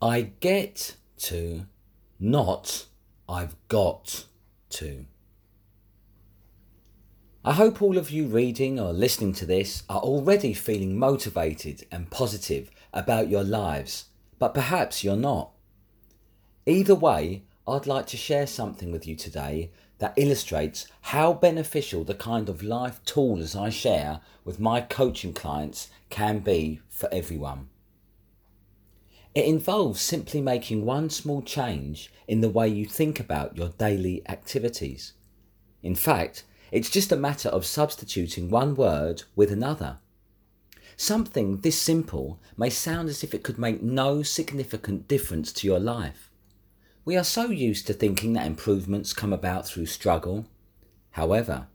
I get to, not I've got to. I hope all of you reading or listening to this are already feeling motivated and positive about your lives, but perhaps you're not. Either way, I'd like to share something with you today that illustrates how beneficial the kind of life tools I share with my coaching clients can be for everyone. It involves simply making one small change in the way you think about your daily activities. In fact, it's just a matter of substituting one word with another. Something this simple may sound as if it could make no significant difference to your life. We are so used to thinking that improvements come about through struggle. However,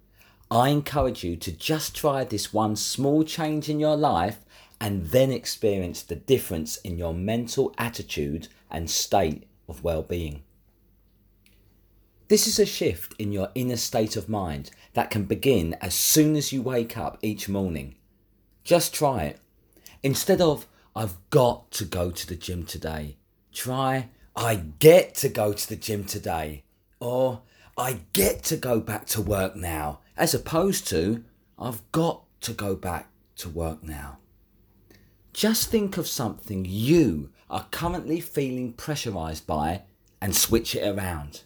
I encourage you to just try this one small change in your life and then experience the difference in your mental attitude and state of well being. This is a shift in your inner state of mind that can begin as soon as you wake up each morning. Just try it. Instead of, I've got to go to the gym today, try, I get to go to the gym today. Or, I get to go back to work now, as opposed to, I've got to go back to work now. Just think of something you are currently feeling pressurized by and switch it around.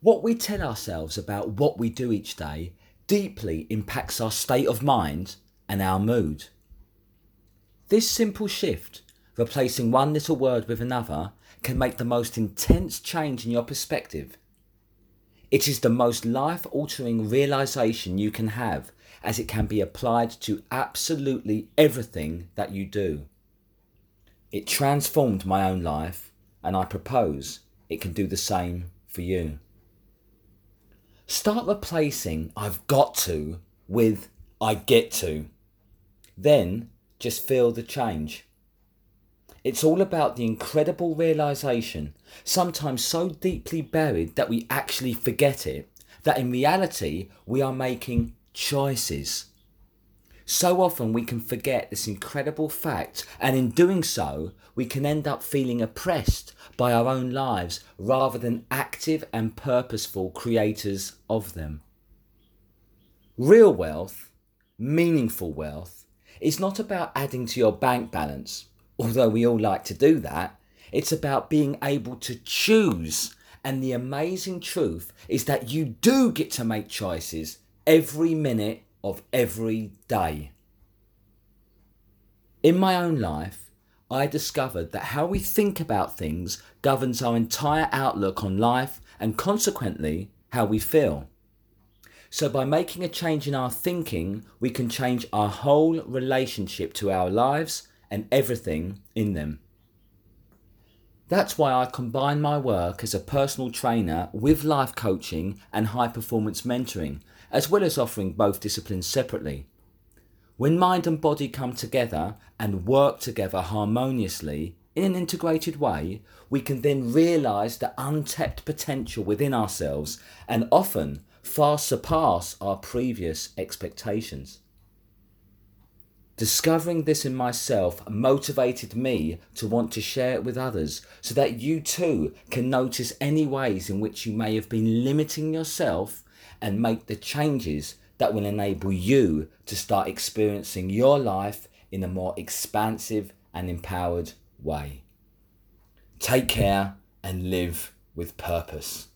What we tell ourselves about what we do each day deeply impacts our state of mind and our mood. This simple shift, replacing one little word with another, can make the most intense change in your perspective. It is the most life altering realization you can have as it can be applied to absolutely everything that you do. It transformed my own life, and I propose it can do the same for you. Start replacing I've got to with I get to. Then just feel the change. It's all about the incredible realization, sometimes so deeply buried that we actually forget it, that in reality we are making choices. So often we can forget this incredible fact, and in doing so, we can end up feeling oppressed by our own lives rather than active and purposeful creators of them. Real wealth, meaningful wealth, is not about adding to your bank balance, although we all like to do that. It's about being able to choose. And the amazing truth is that you do get to make choices every minute of every day. In my own life, I discovered that how we think about things governs our entire outlook on life and consequently how we feel. So, by making a change in our thinking, we can change our whole relationship to our lives and everything in them. That's why I combine my work as a personal trainer with life coaching and high performance mentoring, as well as offering both disciplines separately. When mind and body come together and work together harmoniously in an integrated way, we can then realize the untapped potential within ourselves and often far surpass our previous expectations. Discovering this in myself motivated me to want to share it with others so that you too can notice any ways in which you may have been limiting yourself and make the changes that will enable you to start experiencing your life in a more expansive and empowered way. Take care and live with purpose.